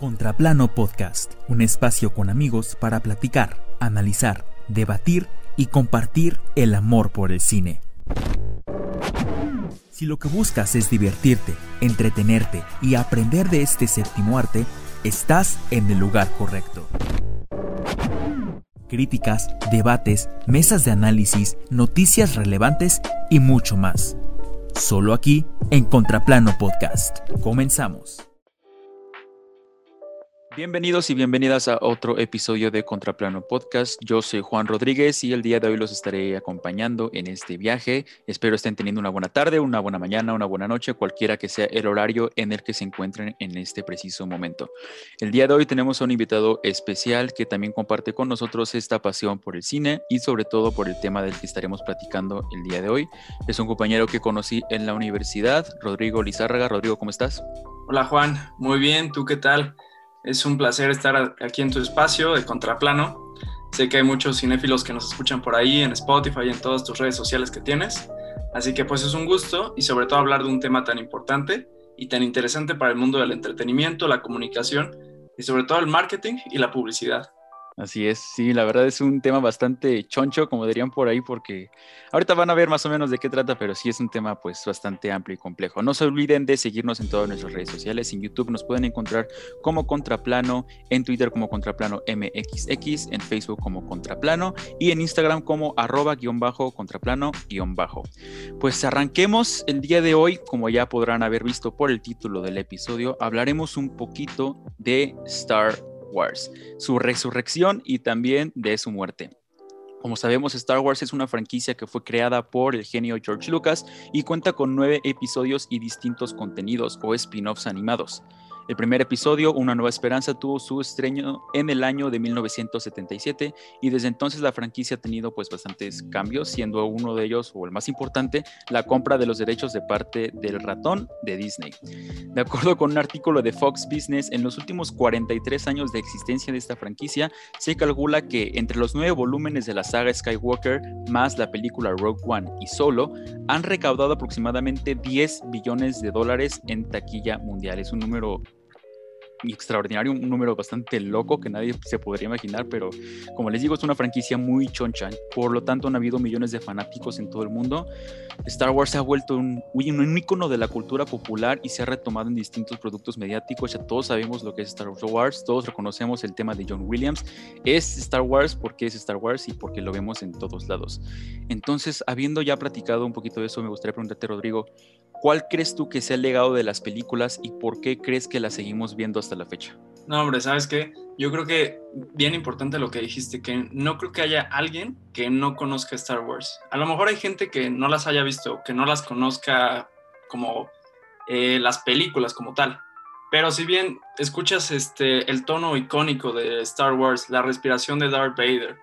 Contraplano Podcast, un espacio con amigos para platicar, analizar, debatir y compartir el amor por el cine. Si lo que buscas es divertirte, entretenerte y aprender de este séptimo arte, estás en el lugar correcto. Críticas, debates, mesas de análisis, noticias relevantes y mucho más. Solo aquí en Contraplano Podcast. Comenzamos. Bienvenidos y bienvenidas a otro episodio de Contraplano Podcast. Yo soy Juan Rodríguez y el día de hoy los estaré acompañando en este viaje. Espero estén teniendo una buena tarde, una buena mañana, una buena noche, cualquiera que sea el horario en el que se encuentren en este preciso momento. El día de hoy tenemos a un invitado especial que también comparte con nosotros esta pasión por el cine y sobre todo por el tema del que estaremos platicando el día de hoy. Es un compañero que conocí en la universidad, Rodrigo Lizárraga. Rodrigo, ¿cómo estás? Hola Juan, muy bien, ¿tú qué tal? Es un placer estar aquí en tu espacio de Contraplano. Sé que hay muchos cinéfilos que nos escuchan por ahí en Spotify y en todas tus redes sociales que tienes. Así que pues es un gusto y sobre todo hablar de un tema tan importante y tan interesante para el mundo del entretenimiento, la comunicación y sobre todo el marketing y la publicidad. Así es, sí, la verdad es un tema bastante choncho, como dirían por ahí, porque ahorita van a ver más o menos de qué trata, pero sí es un tema pues bastante amplio y complejo. No se olviden de seguirnos en todas nuestras redes sociales, en YouTube nos pueden encontrar como Contraplano, en Twitter como Contraplano MXX, en Facebook como Contraplano y en Instagram como arroba guion bajo contraplano guion bajo. Pues arranquemos el día de hoy, como ya podrán haber visto por el título del episodio, hablaremos un poquito de Star Wars, su resurrección y también de su muerte. Como sabemos, Star Wars es una franquicia que fue creada por el genio George Lucas y cuenta con nueve episodios y distintos contenidos o spin-offs animados. El primer episodio, Una Nueva Esperanza, tuvo su estreno en el año de 1977 y desde entonces la franquicia ha tenido pues bastantes cambios, siendo uno de ellos, o el más importante, la compra de los derechos de parte del ratón de Disney. De acuerdo con un artículo de Fox Business, en los últimos 43 años de existencia de esta franquicia, se calcula que entre los nueve volúmenes de la saga Skywalker, más la película Rogue One y Solo, han recaudado aproximadamente 10 billones de dólares en taquilla mundial. Es un número extraordinario, un número bastante loco que nadie se podría imaginar, pero como les digo, es una franquicia muy choncha, por lo tanto han habido millones de fanáticos en todo el mundo. Star Wars se ha vuelto un, un icono de la cultura popular y se ha retomado en distintos productos mediáticos, ya todos sabemos lo que es Star Wars, todos reconocemos el tema de John Williams, es Star Wars porque es Star Wars y porque lo vemos en todos lados. Entonces, habiendo ya platicado un poquito de eso, me gustaría preguntarte, Rodrigo, ¿Cuál crees tú que sea el legado de las películas y por qué crees que las seguimos viendo hasta la fecha? No, hombre, ¿sabes qué? Yo creo que bien importante lo que dijiste, que no creo que haya alguien que no conozca Star Wars. A lo mejor hay gente que no las haya visto, que no las conozca como eh, las películas como tal. Pero si bien escuchas este, el tono icónico de Star Wars, la respiración de Darth Vader,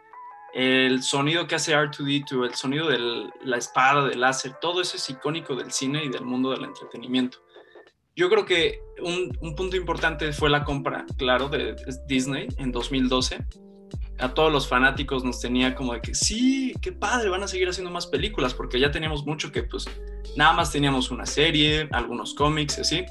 el sonido que hace R2D2, el sonido de la espada, del láser, todo eso es icónico del cine y del mundo del entretenimiento. Yo creo que un, punto importante fue la compra, claro, de Disney en 2012. A todos los fanáticos nos tenía como de que sí, qué padre, van a seguir haciendo más películas, porque ya teníamos mucho que pues nada más teníamos una serie, algunos cómics, así.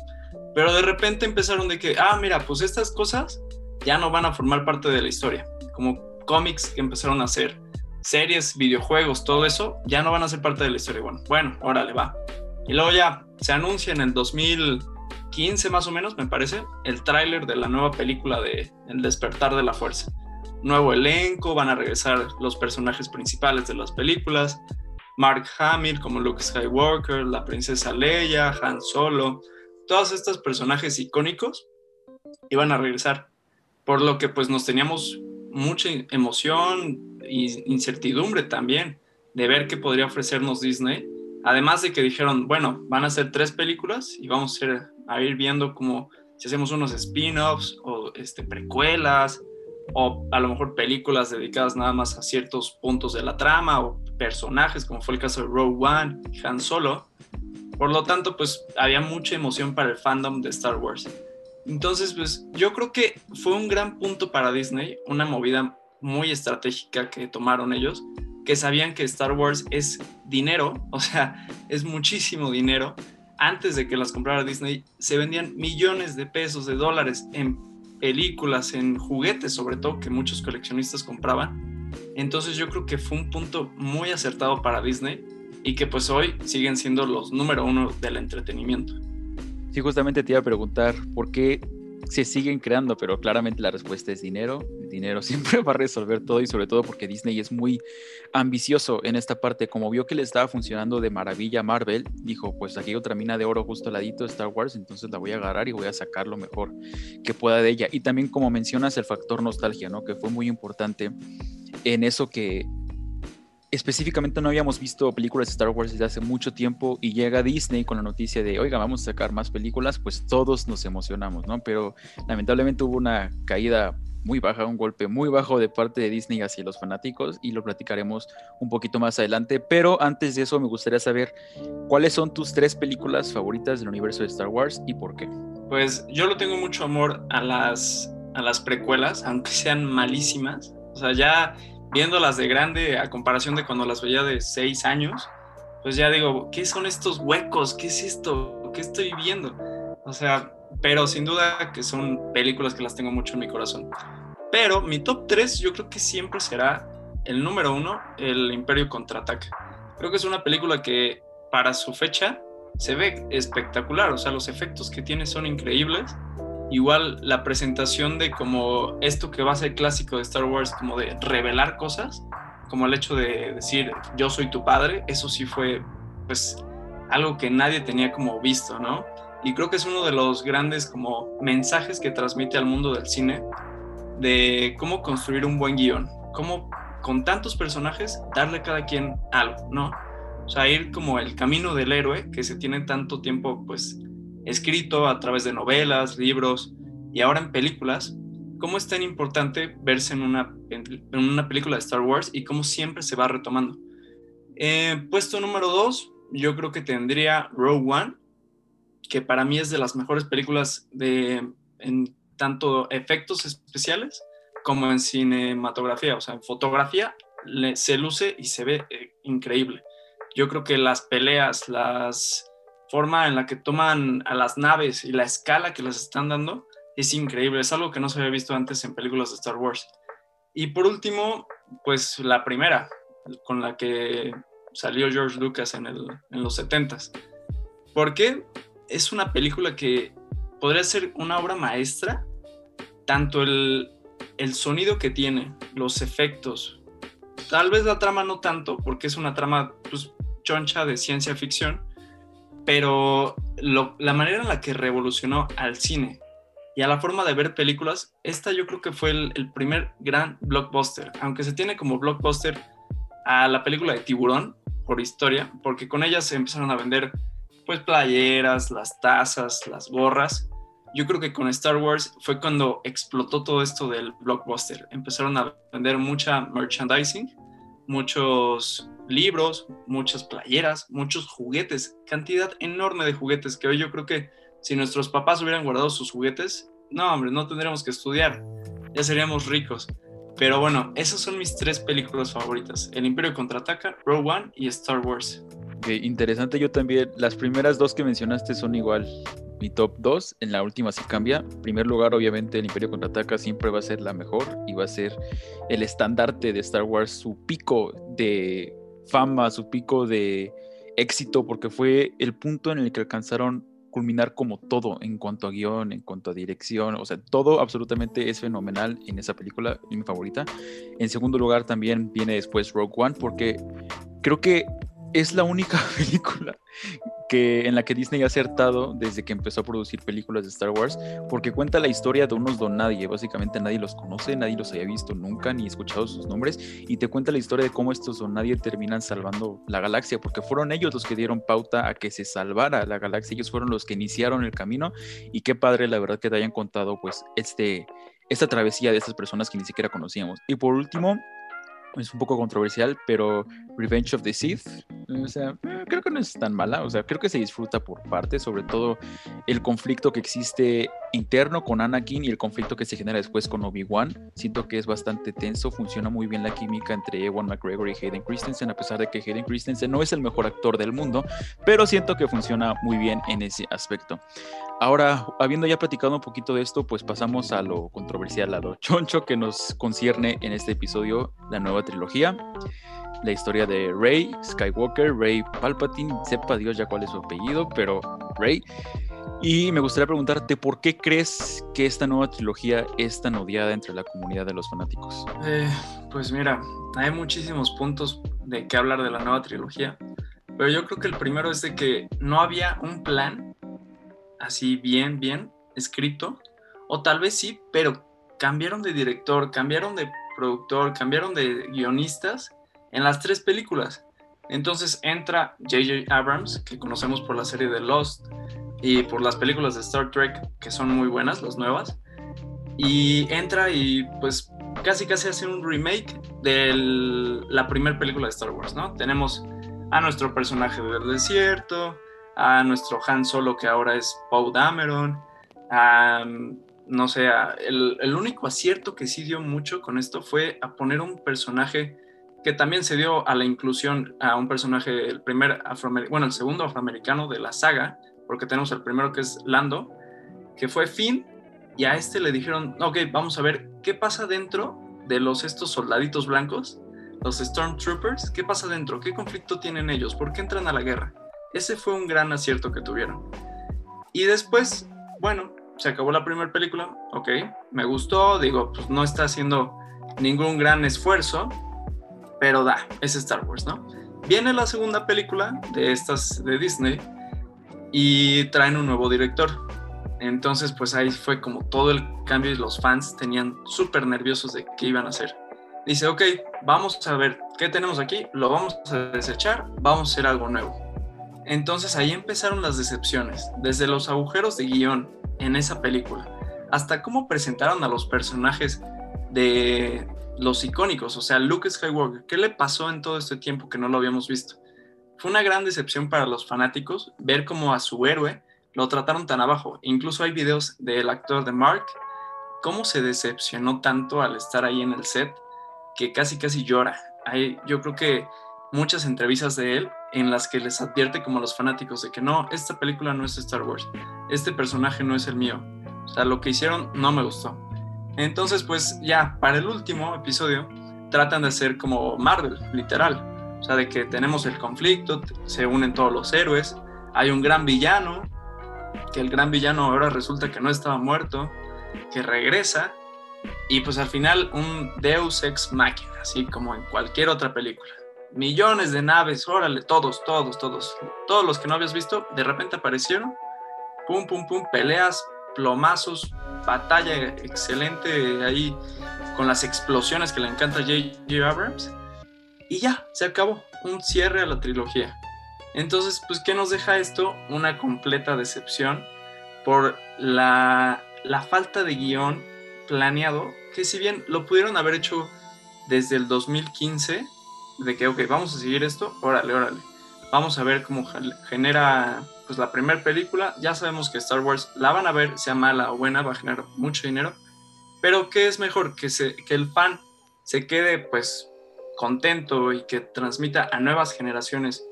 Pero de repente empezaron de que, ah, mira, pues estas cosas ya no van a formar parte de la historia. Como cómics que empezaron a hacer, series, videojuegos, todo eso, ya no van a ser parte de la historia. Bueno, bueno, órale, va. Y luego ya se anuncia en el 2015 más o menos, me parece, el tráiler de la nueva película de El despertar de la fuerza. Nuevo elenco, van a regresar los personajes principales de las películas. Mark Hamill como Luke Skywalker, la princesa Leia, Han Solo, todos estos personajes icónicos iban a regresar. Por lo que pues nos teníamos mucha emoción e incertidumbre también de ver qué podría ofrecernos Disney. Además de que dijeron, bueno, van a ser tres películas y vamos a, ir viendo como si hacemos unos spin-offs o este, precuelas o a lo mejor películas dedicadas nada más a ciertos puntos de la trama o personajes, como fue el caso de Rogue One y Han Solo. Por lo tanto, pues había mucha emoción para el fandom de Star Wars. Entonces, pues yo creo que fue un gran punto para Disney, una movida muy estratégica que tomaron ellos, que sabían que Star Wars es dinero, o sea, es muchísimo dinero. Antes de que las comprara Disney, se vendían millones de pesos, de dólares en películas, en juguetes sobre todo que muchos coleccionistas compraban. Entonces yo creo que fue un punto muy acertado para Disney y que pues hoy siguen siendo los número uno del entretenimiento. Sí, justamente te iba a preguntar por qué se siguen creando, pero claramente la respuesta es dinero. Dinero siempre va a resolver todo y sobre todo porque Disney es muy ambicioso en esta parte. Como vio que le estaba funcionando de maravilla Marvel, dijo, pues aquí otra mina de oro justo al ladito de Star Wars, entonces la voy a agarrar y voy a sacar lo mejor que pueda de ella. Y también como mencionas el factor nostalgia, ¿no? Que fue muy importante en eso que específicamente no habíamos visto películas de Star Wars desde hace mucho tiempo y llega Disney con la noticia de, oiga, vamos a sacar más películas, pues todos nos emocionamos, ¿no? Pero lamentablemente hubo una caída muy baja, un golpe muy bajo de parte de Disney hacia los fanáticos y lo platicaremos un poquito más adelante. Pero antes de eso me gustaría saber cuáles son tus tres películas favoritas del universo de Star Wars y por qué. Pues yo lo tengo mucho amor a las, a las precuelas, aunque sean malísimas. O sea, ya viéndolas de grande a comparación de cuando las veía de seis años, pues ya digo, ¿qué son estos huecos? ¿Qué es esto? ¿Qué estoy viendo? O sea, pero sin duda que son películas que las tengo mucho en mi corazón. Pero mi top 3 yo creo que siempre será el número uno, El Imperio Contraataca. Creo que es una película que para su fecha se ve espectacular, o sea, los efectos que tiene son increíbles igual la presentación de como esto que va a ser clásico de Star Wars, como de revelar cosas, como el hecho de decir yo soy tu padre, eso sí fue pues algo que nadie tenía como visto, ¿no? Y creo que es uno de los grandes como mensajes que transmite al mundo del cine de cómo construir un buen guion, cómo con tantos personajes darle a cada quien algo, ¿no? O sea, ir como el camino del héroe que se tiene tanto tiempo pues escrito a través de novelas, libros y ahora en películas, cómo es tan importante verse en una, en una película de Star Wars y cómo siempre se va retomando. Eh, puesto número dos, yo creo que tendría Rogue One, que para mí es de las mejores películas de en tanto efectos especiales como en cinematografía, o sea, en fotografía se luce y se ve eh, increíble. Yo creo que las peleas, las forma en la que toman a las naves y la escala que les están dando es increíble, es algo que no se había visto antes en películas de Star Wars. Y por último, pues la primera, con la que salió George Lucas en, el, en los 70s. Porque es una película que podría ser una obra maestra, tanto el, el sonido que tiene, los efectos, tal vez la trama no tanto, porque es una trama pues, choncha de ciencia ficción, pero la manera en la que revolucionó al cine y a la forma de ver películas, esta yo creo que fue el, primer gran blockbuster, aunque se tiene como blockbuster a la película de Tiburón por historia, porque con ella se empezaron a vender pues playeras, las tazas, las gorras. Yo creo que con Star Wars fue cuando explotó todo esto del blockbuster. Empezaron a vender mucha merchandising, muchos libros, muchas playeras, muchos juguetes, cantidad enorme de juguetes que hoy yo creo que si nuestros papás hubieran guardado sus juguetes, no, hombre, no tendríamos que estudiar, ya seríamos ricos. Pero bueno, esas son mis tres películas favoritas, El Imperio Contraataca, Rogue One y Star Wars. interesante, yo también, las primeras dos que mencionaste son igual, mi top 2, en la última sí cambia. En primer lugar, obviamente, el Imperio Contraataca siempre va a ser la mejor y va a ser el estandarte de Star Wars, su pico de fama, su pico de éxito, porque fue el punto en el que alcanzaron culminar como todo en cuanto a guion, en cuanto a dirección, o sea, todo absolutamente es fenomenal en esa película, mi favorita. En segundo lugar también viene después Rogue One, porque creo que es la única película que, en la que Disney ha acertado desde que empezó a producir películas de Star Wars, porque cuenta la historia de unos don nadie, básicamente nadie los conoce, nadie los haya visto nunca ni escuchado sus nombres, y te cuenta la historia de cómo estos don nadie terminan salvando la galaxia, porque fueron ellos los que dieron pauta a que se salvara la galaxia, ellos fueron los que iniciaron el camino, y qué padre la verdad que te hayan contado pues este, esta travesía de estas personas que ni siquiera conocíamos. Y por último, es un poco controversial, pero Revenge of the Sith, o sea, eh, creo que no es tan mala, o sea, creo que se disfruta por parte, sobre todo el conflicto que existe interno con Anakin y el conflicto que se genera después con Obi-Wan. Siento que es bastante tenso, funciona muy bien la química entre Ewan McGregor y Hayden Christensen, a pesar de que Hayden Christensen no es el mejor actor del mundo, pero siento que funciona muy bien en ese aspecto. Ahora, habiendo ya platicado un poquito de esto, pues pasamos a lo controversial, a lo choncho que nos concierne en este episodio, la nueva trilogía la historia de Rey Skywalker, Rey Palpatine, sepa Dios ya cuál es su apellido, pero Rey. Y me gustaría preguntarte, ¿por qué crees que esta nueva trilogía es tan odiada entre la comunidad de los fanáticos? Eh, pues mira, hay muchísimos puntos de qué hablar de la nueva trilogía, pero yo creo que el primero es de que no había un plan así bien, bien escrito, o tal vez sí, pero cambiaron de director, cambiaron de productor, cambiaron de guionistas en las tres películas. Entonces entra J.J. Abrams, que conocemos por la serie de Lost, y por las películas de Star Trek, que son muy buenas, las nuevas. Y entra y pues casi casi hace un remake de la primera película de Star Wars, ¿no? Tenemos a nuestro personaje del desierto, a nuestro Han Solo que ahora es Poe Dameron, a, no sé, el, el, único acierto que sí dio mucho con esto fue a poner un personaje que también se dio a la inclusión a un personaje, el primer afroamericano, bueno, el segundo afroamericano de la saga, porque tenemos el primero que es Lando, que fue Finn, y a este le dijeron, ok, vamos a ver qué pasa dentro de los estos soldaditos blancos, los Stormtroopers, qué pasa dentro, qué conflicto tienen ellos, por qué entran a la guerra. Ese fue un gran acierto que tuvieron. Y después, bueno, se acabó la primera película, ok, me gustó, digo, pues no está haciendo ningún gran esfuerzo, pero da, es Star Wars, ¿no? Viene la segunda película de estas de Disney, y traen un nuevo director. Entonces, pues ahí fue como todo el cambio y los fans tenían súper nerviosos de qué iban a hacer. Dice, ok, vamos a ver qué tenemos aquí, lo vamos a desechar, vamos a hacer algo nuevo. Entonces ahí empezaron las decepciones, desde los agujeros de guion en esa película, hasta cómo presentaron a los personajes de los icónicos, o sea, Luke Skywalker, ¿qué le pasó en todo este tiempo que no lo habíamos visto? Fue una gran decepción para los fanáticos ver cómo a su héroe lo trataron tan abajo. Incluso hay videos del actor de Mark, cómo se decepcionó tanto al estar ahí en el set, que casi casi llora. Hay, yo creo que muchas entrevistas de él en las que les advierte como los fanáticos de que no, esta película no es Star Wars, este personaje no es el mío. O sea, lo que hicieron no me gustó. Entonces, pues ya, para el último episodio, tratan de hacer como Marvel, literal o sea, de que tenemos el conflicto, se unen todos los héroes, hay un gran villano, que el gran villano ahora resulta que no estaba muerto, que regresa, y pues al final un Deus ex machina, así como en cualquier otra película. Millones de naves, órale, todos, todos, todos, todos los que no habías visto, de repente aparecieron, pum, pum, pum, peleas, plomazos, batalla excelente ahí con las explosiones que le encanta J.J. Abrams y ya, se acabó, un cierre a la trilogía. Entonces, pues, ¿qué nos deja esto? Una completa decepción por la, la falta de guion planeado, que si bien lo pudieron haber hecho desde el 2015, de que, ok, vamos a seguir esto, órale, órale, vamos a ver cómo genera pues la primera película, ya sabemos que Star Wars la van a ver, sea mala o buena, va a generar mucho dinero, pero ¿qué es mejor? Que, se, que el fan se quede pues contento y que transmita a nuevas generaciones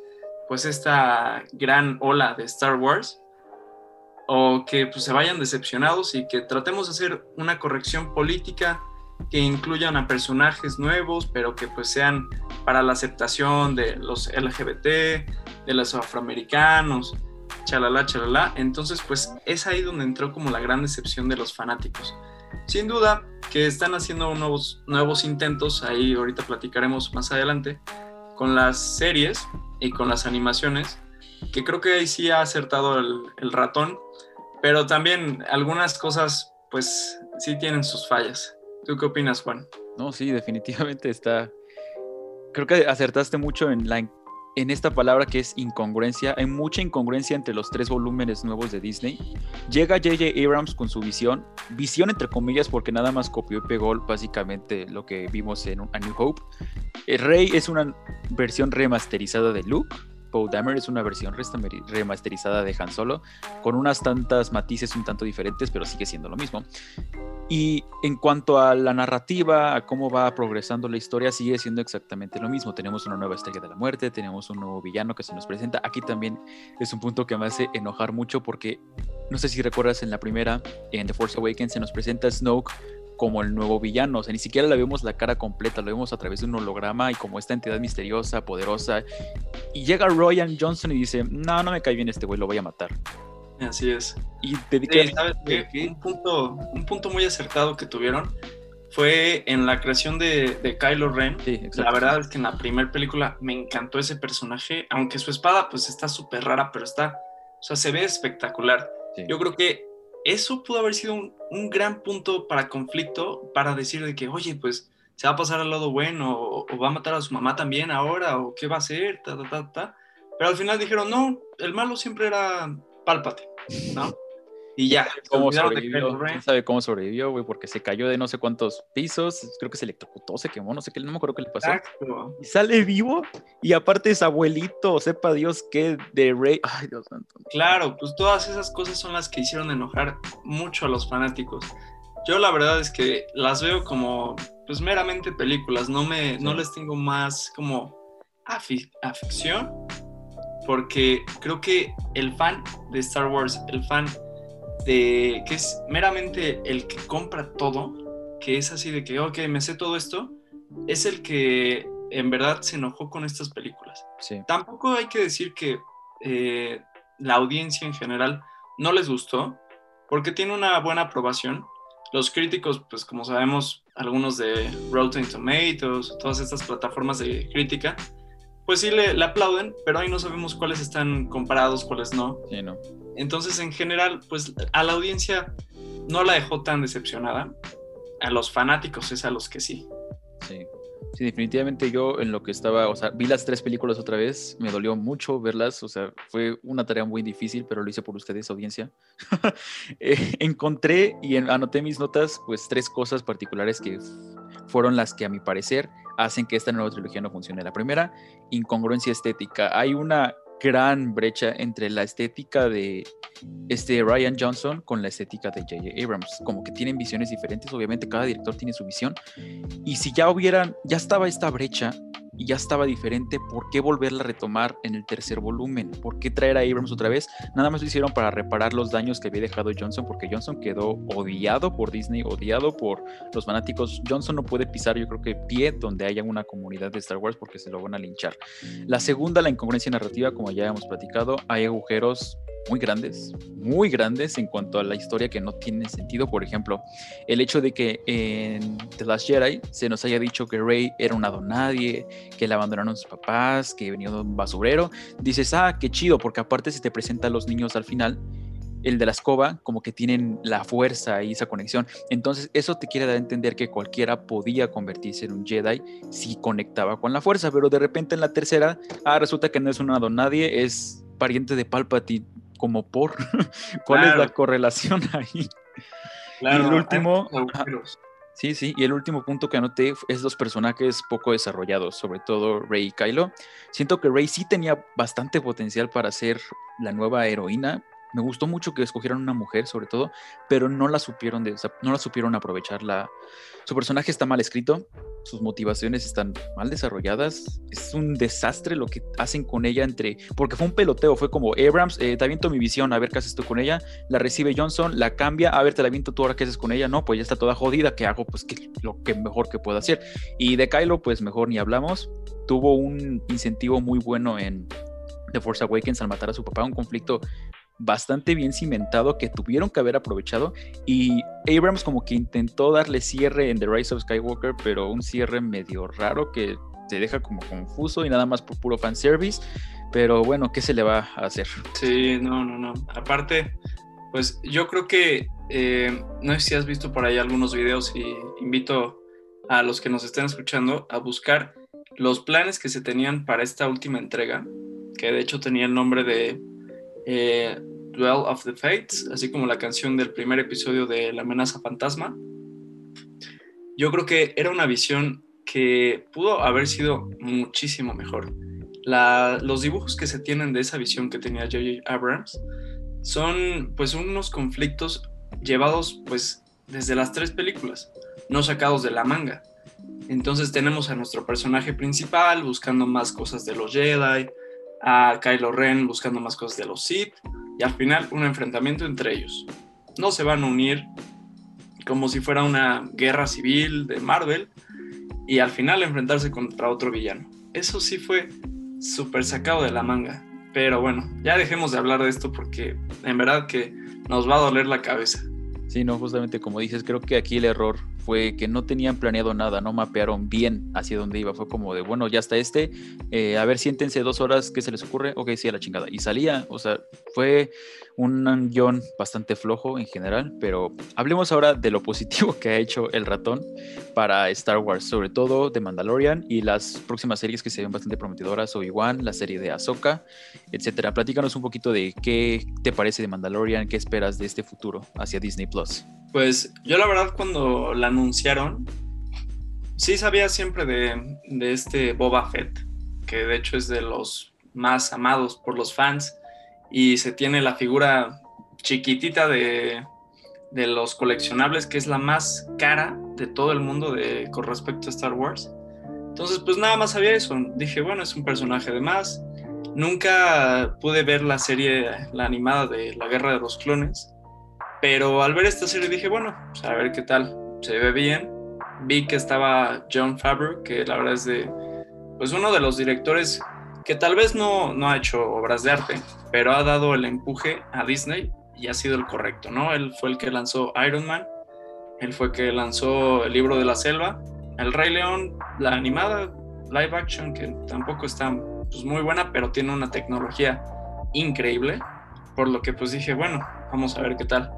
pues esta gran ola de Star Wars. O que pues, se vayan decepcionados y que tratemos de hacer una corrección política que incluyan a personajes nuevos, pero que pues sean para la aceptación de los LGBT, de los afroamericanos, chalala, chalala. Entonces pues es ahí donde entró como la gran decepción de los fanáticos. Sin duda que están haciendo nuevos, nuevos intentos, ahí ahorita platicaremos más adelante, con las series y con las animaciones, que creo que ahí sí ha acertado el, el ratón, pero también algunas cosas pues sí tienen sus fallas. ¿Tú qué opinas, Juan? No, sí, definitivamente está. Creo que acertaste mucho en la en esta palabra que es incongruencia. Hay mucha incongruencia entre los tres volúmenes nuevos de Disney. Llega J.J. Abrams con su visión, visión entre comillas porque nada más copió y pegó básicamente lo que vimos en A New Hope. El Rey es una versión remasterizada de Luke, Poe Dameron, es una versión remasterizada de Han Solo, con unas tantas matices un tanto diferentes, pero sigue siendo lo mismo. Y en cuanto a la narrativa, a cómo va progresando la historia, sigue siendo exactamente lo mismo. Tenemos una nueva estrella de la muerte, tenemos un nuevo villano que se nos presenta. Aquí también es un punto que me hace enojar mucho porque no sé si recuerdas en la primera, en The Force Awakens, se nos presenta Snoke como el nuevo villano. O sea, ni siquiera le vemos la cara completa, lo vemos a través de un holograma y como esta entidad misteriosa, poderosa. Y llega Ryan Johnson y dice: No, no me cae bien este güey, lo voy a matar. Así es. Y Un, punto, un punto muy acertado que tuvieron fue en la creación de, Kylo Ren. la verdad es que en la primera película me encantó ese personaje, aunque su espada pues está súper rara, pero está, o sea, se ve espectacular. Yo creo que eso pudo haber sido un, un, gran punto para conflicto, para decir de que, oye, pues se va a pasar al lado bueno, o, va a matar a su mamá también ahora, o qué va a hacer, ta, ta, ta, ta. Pero al final dijeron, no, el malo siempre era pálpate, ¿no? Y ya. ¿Cómo sobrevivió? ¿Quién sabe cómo sobrevivió, güey? Porque se cayó de no sé cuántos pisos, creo que se electrocutó, se quemó, no sé qué, no me acuerdo qué le pasó. Exacto. Y sale vivo, y aparte es abuelito, sepa Dios qué de Rey. Ay, Dios santo. Claro, pues todas esas cosas son las que hicieron enojar mucho a los fanáticos. Yo la verdad es que las veo como, pues meramente películas, no, me, no les tengo más como afición porque creo que el fan de Star Wars, el fan de que es meramente el que compra todo, que es así de que, ok, me sé todo esto, es el que en verdad se enojó con estas películas. Tampoco hay que decir que eh, la audiencia en general no les gustó, porque tiene una buena aprobación. Los críticos, pues como sabemos, algunos de Rotten Tomatoes, todas estas plataformas de crítica, pues sí le, aplauden, pero ahí no sabemos cuáles están comparados, cuáles no. Sí, no. Entonces, en general, pues a la audiencia no la dejó tan decepcionada. A los fanáticos es a los que sí. Sí. Definitivamente yo en lo que estaba, o sea, vi las tres películas otra vez, me dolió mucho verlas, o sea, fue una tarea muy difícil, pero lo hice por ustedes, audiencia. Eh, encontré y anoté mis notas, pues tres cosas particulares que fueron las que a mi parecer hacen que esta nueva trilogía no funcione. La primera, incongruencia estética. Hay una gran brecha entre la estética de este Ryan Johnson con la estética de J.J. Abrams. Como que tienen visiones diferentes, obviamente cada director tiene su visión. Y si ya hubieran, ya estaba esta brecha, y ya estaba diferente, ¿por qué volverla a retomar en el tercer volumen? ¿Por qué traer a Abrams otra vez? Nada más lo hicieron para reparar los daños que había dejado Johnson, porque Johnson quedó odiado por Disney, odiado por los fanáticos. Johnson no puede pisar, yo creo que pie donde haya una comunidad de Star Wars porque se lo van a linchar. La segunda, la incongruencia narrativa, como ya hemos platicado, hay agujeros muy grandes, muy grandes en cuanto a la historia que no tienen sentido. Por ejemplo, el hecho de que en The Last Jedi se nos haya dicho que Rey era una donadie, que le abandonaron sus papás, que venía de un basurero. Dices, ah, qué chido, porque aparte se te presenta a los niños al final, el de la escoba, como que tienen la fuerza y esa conexión. Entonces, eso te quiere dar a entender que cualquiera podía convertirse en un Jedi si conectaba con la fuerza, pero de repente en la tercera, ah, resulta que no es una donadie, es pariente de Palpatine como por. ¿Cuál es la correlación ahí? Claro, y el último. Sí, sí, y el último punto que anoté es los personajes poco desarrollados, sobre todo Rey y Kylo. Siento que Rey sí tenía bastante potencial para ser la nueva heroína, me gustó mucho que escogieran una mujer, sobre todo, pero no la supieron, de, no la supieron aprovechar. su personaje está mal escrito, sus motivaciones están mal desarrolladas. Es un desastre lo que hacen con ella entre. Porque fue un peloteo, fue como Abrams, eh, te aviento mi visión, a ver qué haces tú con ella. La recibe Johnson, la cambia, a ver, te la aviento tú ahora qué haces con ella. No, pues ya está toda jodida, ¿qué hago? Pues lo que mejor que puedo hacer. Y de Kylo, pues mejor ni hablamos. Tuvo un incentivo muy bueno en The Force Awakens al matar a su papá, un conflicto bastante bien cimentado que tuvieron que haber aprovechado y Abrams como que intentó darle cierre en The Rise of Skywalker, pero un cierre medio raro que te deja como confuso y nada más por puro fanservice, pero bueno, ¿qué se le va a hacer? Sí, no, no, no. Aparte, pues yo creo que, eh, no sé si has visto por ahí algunos videos y invito a los que nos estén escuchando a buscar los planes que se tenían para esta última entrega, que de hecho tenía el nombre de eh, Duel of the Fates, así como la canción del primer episodio de La amenaza fantasma. Yo creo que era una visión que pudo haber sido muchísimo mejor. los dibujos que se tienen de esa visión que tenía J.J. Abrams son pues unos conflictos llevados pues desde las tres películas, no sacados de la manga. Entonces tenemos a nuestro personaje principal buscando más cosas de los Jedi, a Kylo Ren buscando más cosas de los Sith y al final un enfrentamiento entre ellos. No se van a unir como si fuera una guerra civil de Marvel y al final enfrentarse contra otro villano. Eso sí fue súper sacado de la manga. Pero bueno, ya dejemos de hablar de esto porque en verdad que nos va a doler la cabeza. Sí, no, justamente como dices, creo que aquí el error fue que no tenían planeado nada, no mapearon bien hacia dónde iba. Fue como de, bueno, ya está este, eh, a ver, siéntense dos horas, ¿qué se les ocurre? Ok, sí, a la chingada. Y salía, o sea, fue un guion bastante flojo en general, pero hablemos ahora de lo positivo que ha hecho el ratón para Star Wars, sobre todo de Mandalorian y las próximas series que se ven bastante prometedoras, Obi-Wan, la serie de Ahsoka, etcétera. Platícanos un poquito de qué te parece de Mandalorian, qué esperas de este futuro hacia Disney Plus. Pues yo la verdad cuando la anunciaron, sí sabía siempre de, de este Boba Fett, que de hecho es de los más amados por los fans y se tiene la figura chiquitita de, de los coleccionables, que es la más cara de todo el mundo de, con respecto a Star Wars. Entonces, pues nada más sabía eso. Dije, bueno, es un personaje de más. Nunca pude ver la serie, la animada de La Guerra de los Clones, pero al ver esta serie dije, bueno, pues a ver qué tal. Se ve bien. Vi que estaba John Favreau, que la verdad es de, pues uno de los directores que tal vez no, no ha hecho obras de arte, pero ha dado el empuje a Disney y ha sido el correcto, ¿no? Él fue el que lanzó Iron Man, él fue el que lanzó el libro de la selva, El Rey León, la animada live action, que tampoco está pues, muy buena, pero tiene una tecnología increíble, por lo que pues dije, bueno, vamos a ver qué tal.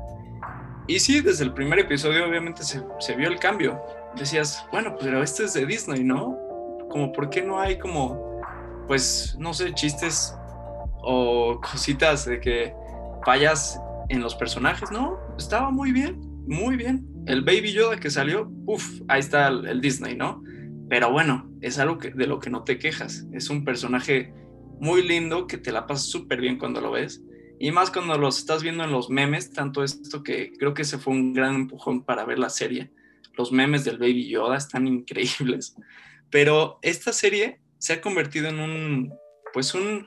Y sí, desde el primer episodio obviamente se, vio el cambio. Decías, bueno, pero este es de Disney, ¿no? Como, ¿por qué no hay como pues, no sé, chistes o cositas de que fallas en los personajes, no, estaba muy bien, muy bien. El Baby Yoda que salió, uff, ahí está el, Disney, ¿no? Pero bueno, es algo de lo que no te quejas. Es un personaje muy lindo que te la pasas súper bien cuando lo ves. Y más cuando los estás viendo en los memes, tanto esto que creo que ese fue un gran empujón para ver la serie. Los memes del Baby Yoda están increíbles. Pero esta serie se ha convertido en un, pues un,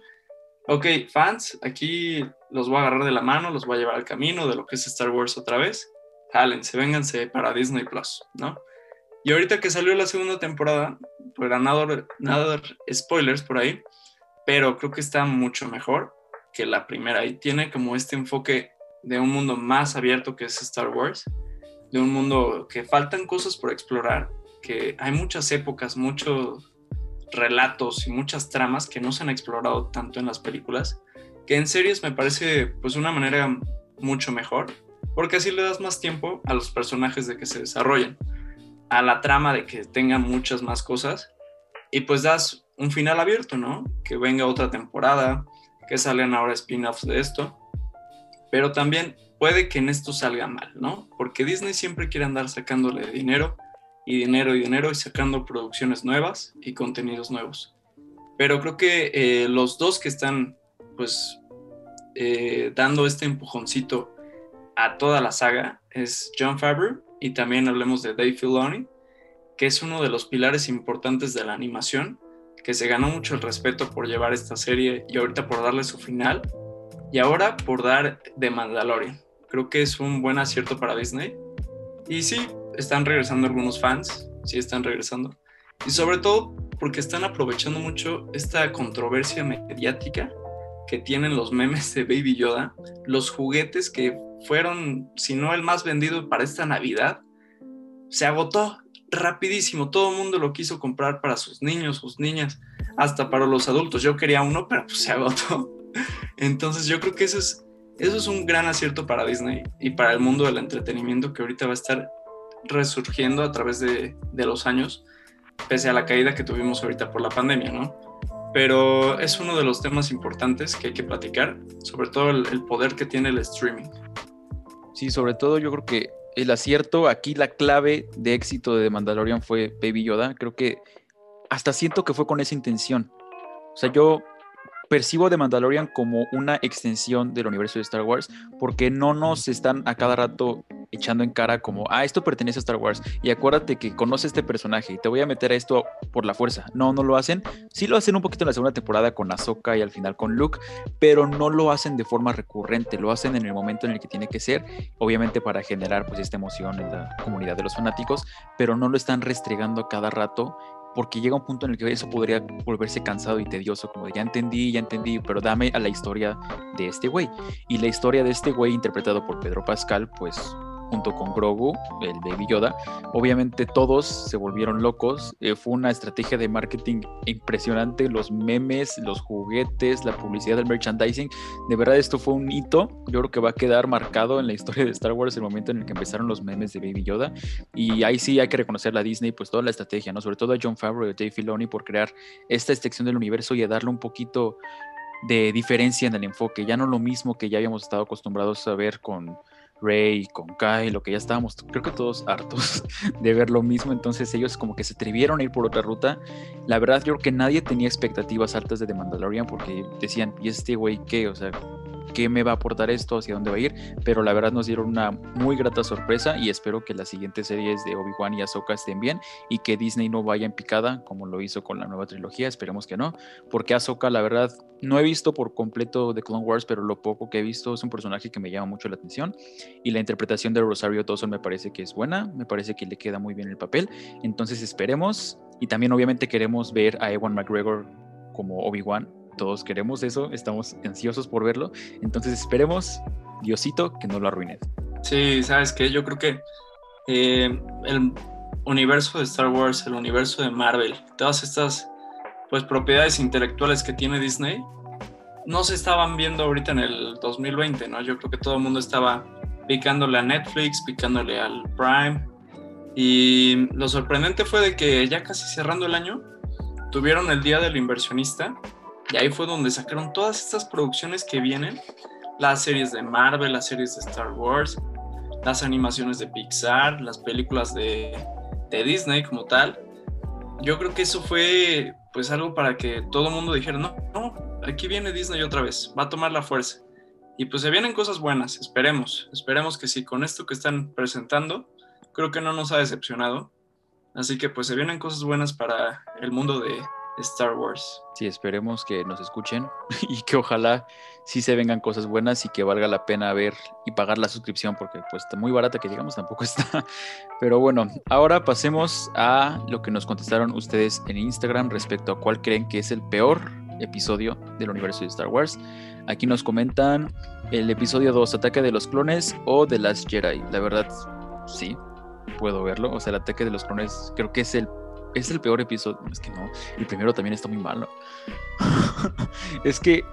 ok, fans, aquí los voy a agarrar de la mano, los voy a llevar al camino de lo que es Star Wars otra vez. Jálense, vénganse para Disney Plus, ¿no? Y ahorita que salió la segunda temporada, pues nada, nada spoilers por ahí, pero creo que está mucho mejor que la primera y tiene como este enfoque de un mundo más abierto que es Star Wars, de un mundo que faltan cosas por explorar, que hay muchas épocas, muchos relatos y muchas tramas que no se han explorado tanto en las películas, que en series me parece pues una manera mucho mejor, porque así le das más tiempo a los personajes de que se desarrollen, a la trama de que tengan muchas más cosas y pues das un final abierto, ¿no? Que venga otra temporada, que salen ahora spin-offs de esto, pero también puede que en esto salga mal, ¿no? Porque Disney siempre quiere andar sacándole dinero y dinero y dinero y sacando producciones nuevas y contenidos nuevos. Pero creo que eh, los dos que están pues eh, dando este empujoncito a toda la saga es John Favreau y también hablemos de Dave Filoni, que es uno de los pilares importantes de la animación, que se ganó mucho el respeto por llevar esta serie y ahorita por darle su final y ahora por dar The Mandalorian. Creo que es un buen acierto para Disney. Y sí, están regresando algunos fans, sí están regresando. Y sobre todo porque están aprovechando mucho esta controversia mediática que tienen los memes de Baby Yoda, los juguetes que fueron, si no el más vendido para esta Navidad, se agotó rapidísimo. Todo el mundo lo quiso comprar para sus niños, sus niñas, hasta para los adultos. Yo quería uno, pero pues se agotó. Entonces yo creo que eso es, eso es un gran acierto para Disney y para el mundo del entretenimiento que ahorita va a estar resurgiendo a través de, los años, pese a la caída que tuvimos ahorita por la pandemia, ¿no? Pero es uno de los temas importantes que hay que platicar, sobre todo el, poder que tiene el streaming. Sí, sobre todo yo creo que el acierto, aquí la clave de éxito de Mandalorian fue Baby Yoda. Creo que hasta siento que fue con esa intención. O sea, yo percibo de Mandalorian como una extensión del universo de Star Wars porque no nos están a cada rato echando en cara como, ah, esto pertenece a Star Wars y acuérdate que conoce este personaje y te voy a meter a esto por la fuerza. No, no lo hacen. Sí lo hacen un poquito en la segunda temporada con Ahsoka y al final con Luke, pero no lo hacen de forma recurrente, lo hacen en el momento en el que tiene que ser, obviamente para generar pues esta emoción en la comunidad de los fanáticos, pero no lo están restregando a cada rato porque llega un punto en el que eso podría volverse cansado y tedioso, como de ya entendí, ya entendí, pero dame a la historia de este güey. Y la historia de este güey interpretado por Pedro Pascal, pues junto con Grogu, el Baby Yoda. Obviamente todos se volvieron locos. Eh, fue una estrategia de marketing impresionante. Los memes, los juguetes, la publicidad del merchandising. De verdad esto fue un hito. Yo creo que va a quedar marcado en la historia de Star Wars el momento en el que empezaron los memes de Baby Yoda. Y ahí sí hay que reconocer a Disney, pues toda la estrategia, ¿no? Sobre todo a John Favreau y a Dave Filoni por crear esta extensión del universo y a darle un poquito de diferencia en el enfoque. Ya no lo mismo que ya habíamos estado acostumbrados a ver con Rey, con Kai, lo que ya estábamos, creo que todos hartos de ver lo mismo, entonces ellos como que se atrevieron a ir por otra ruta. La verdad, yo creo que nadie tenía expectativas altas de The Mandalorian porque decían, ¿y este güey qué? O sea, qué me va a aportar esto, hacia dónde va a ir, pero la verdad nos dieron una muy grata sorpresa y espero que las siguientes series de Obi-Wan y Ahsoka estén bien y que Disney no vaya en picada como lo hizo con la nueva trilogía, esperemos que no, porque Ahsoka la verdad no he visto por completo The Clone Wars, pero lo poco que he visto es un personaje que me llama mucho la atención y la interpretación de Rosario Dawson me parece que es buena, me parece que le queda muy bien el papel, entonces esperemos y también obviamente queremos ver a Ewan McGregor como Obi-Wan todos queremos eso, estamos ansiosos por verlo, entonces esperemos, Diosito, que no lo arruine. Sí, sabes que yo creo que eh, el universo de Star Wars, el universo de Marvel, todas estas pues propiedades intelectuales que tiene Disney, no se estaban viendo ahorita en el 2020, ¿no? Yo creo que todo el mundo estaba picándole a Netflix, picándole al Prime. Y lo sorprendente fue de que ya casi cerrando el año, tuvieron el Día del Inversionista y ahí fue donde sacaron todas estas producciones que vienen, las series de Marvel, las series de Star Wars, las animaciones de Pixar, las películas de, Disney como tal. Yo creo que eso fue pues algo para que todo el mundo dijera, no, no, aquí viene Disney otra vez, va a tomar la fuerza. Y pues se vienen cosas buenas, esperemos, esperemos que sí, con esto que están presentando, creo que no nos ha decepcionado. Así que pues se vienen cosas buenas para el mundo de, Star Wars. Sí, esperemos que nos escuchen y que ojalá sí se vengan cosas buenas y que valga la pena ver y pagar la suscripción porque pues está muy barata que digamos tampoco está. Pero bueno, ahora pasemos a lo que nos contestaron ustedes en Instagram respecto a cuál creen que es el peor episodio del universo de Star Wars. Aquí nos comentan el episodio 2, Ataque de los Clones o The Last Jedi. La verdad, sí, puedo verlo. O sea, el ataque de los clones creo que es el es el peor episodio. Es que no, el primero también está muy malo. es que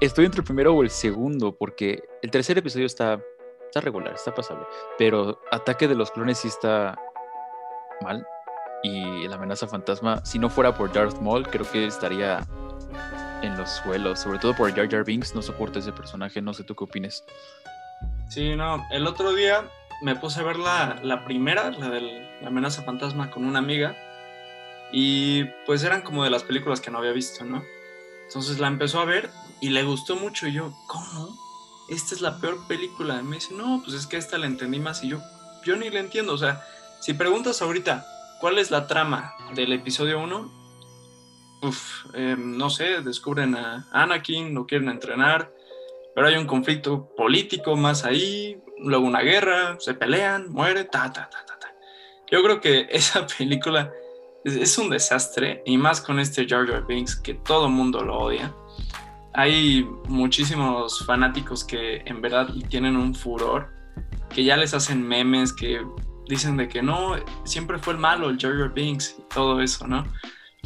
estoy entre el primero o el segundo, porque el tercer episodio está, está regular, está pasable. Pero Ataque de los Clones sí está mal. Y la amenaza fantasma, si no fuera por Darth Maul, creo que estaría en los suelos. Sobre todo por Jar Jar Binks, no soporta ese personaje. No sé tú qué opines. Sí, no, el otro día me puse a ver la, la primera, la de la amenaza fantasma, con una amiga. Y pues eran como de las películas que no había visto, ¿no? Entonces la empezó a ver y le gustó mucho. Y yo, ¿cómo? Esta es la peor película. Y me dice, no, pues es que esta la entendí más. Y yo, yo ni la entiendo. O sea, si preguntas ahorita, ¿cuál es la trama del episodio 1? Uf, em, no sé, descubren a Anakin, lo quieren entrenar, pero hay un conflicto político más ahí, luego una guerra, se pelean, muere, ta, ta, ta, ta, ta. Yo creo que esa película es, un desastre, y más con este Jar Jar Binks que todo mundo lo odia. Hay muchísimos fanáticos que en verdad tienen un furor, que ya les hacen memes, que dicen de que no, siempre fue el malo, el Jar Jar Binks y todo eso, ¿no?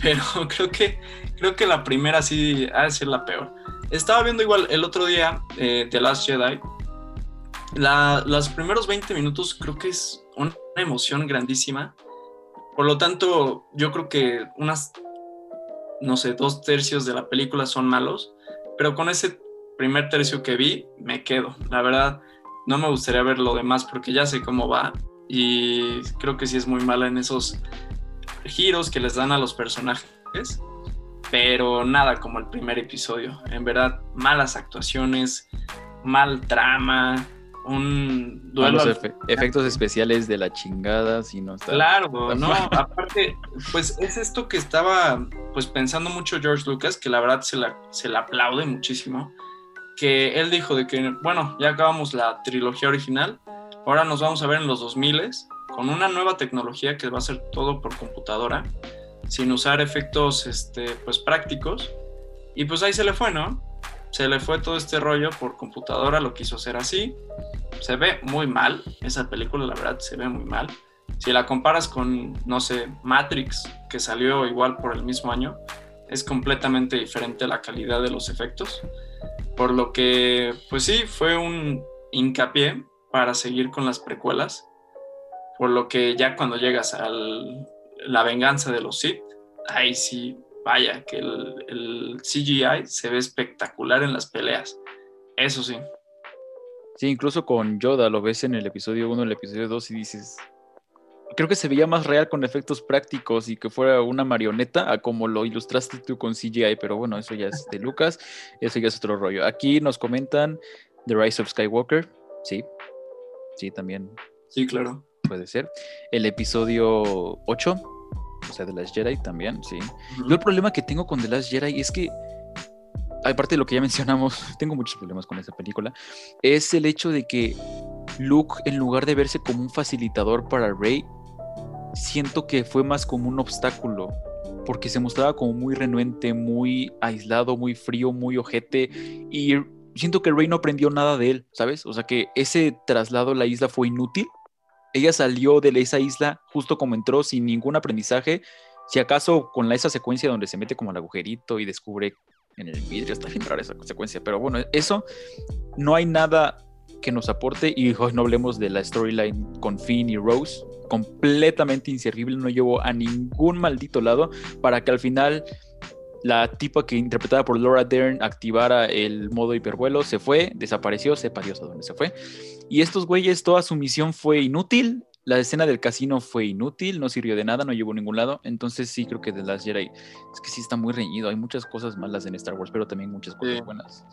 Pero creo que, creo que la primera sí ha de ser la peor. Estaba viendo igual el otro día eh, The Last Jedi. los primeros 20 minutos creo que es una emoción grandísima por lo tanto, yo creo que unas, no sé, dos tercios de la película son malos, pero con ese primer tercio que vi, me quedo. La verdad, no me gustaría ver lo demás porque ya sé cómo va y creo que sí es muy mala en esos giros que les dan a los personajes. pero nada como el primer episodio. En verdad, malas actuaciones, mal trama, un duelo. Los efectos especiales de la chingada, si no está. Claro, no, aparte, pues es esto que estaba pues pensando mucho George Lucas, que la verdad se la, se la aplaude muchísimo. Que él dijo de que, bueno, ya acabamos la trilogía original, ahora nos vamos a ver en los 2000 con una nueva tecnología que va a ser todo por computadora, sin usar efectos este, pues, prácticos. Y pues ahí se le fue, ¿no? Se le fue todo este rollo por computadora, lo quiso hacer así. Se ve muy mal, esa película la verdad se ve muy mal. Si la comparas con, no sé, Matrix, que salió igual por el mismo año, es completamente diferente la calidad de los efectos. Por lo que, pues sí, fue un hincapié para seguir con las precuelas por lo que ya cuando llegas a la venganza de los Sith, ahí sí, vaya, que el, CGI se ve espectacular en las peleas. Eso sí. Sí, incluso con Yoda lo ves en el episodio 1, el episodio 2 y dices, creo que se veía más real con efectos prácticos y que fuera una marioneta a como lo ilustraste tú con CGI, pero bueno, eso ya es de Lucas, eso ya es otro rollo. Aquí nos comentan The Rise of Skywalker, sí, sí, también. Sí, claro puede ser. El episodio 8, o sea, de las Jedi también, sí. Yo el problema que tengo con The Last Jedi es que, aparte de lo que ya mencionamos, tengo muchos problemas con esta película, es el hecho de que Luke, en lugar de verse como un facilitador para Rey, siento que fue más como un obstáculo. Porque se mostraba como muy renuente, muy aislado, muy frío, muy ojete. Y siento que Rey no aprendió nada de él, ¿sabes? O sea que ese traslado a la isla fue inútil ella salió de esa isla justo como entró, sin ningún aprendizaje. Si acaso con esa secuencia donde se mete como el agujerito y descubre en el vidrio, está bien esa secuencia. Pero bueno, eso no hay nada que nos aporte. Y hoy no hablemos de la storyline con Finn y Rose. Completamente inservible, no llevó a ningún maldito lado para que al final la tipa que interpretada por Laura Dern activara el modo hipervuelo, se fue, desapareció, sepa Dios a dónde se fue. Y estos güeyes, toda su misión fue inútil. La escena del casino fue inútil, no sirvió de nada, no llevó a ningún lado. Entonces sí creo que The Last Jedi es que sí está muy reñido. Hay muchas cosas malas en Star Wars, pero también muchas cosas buenas.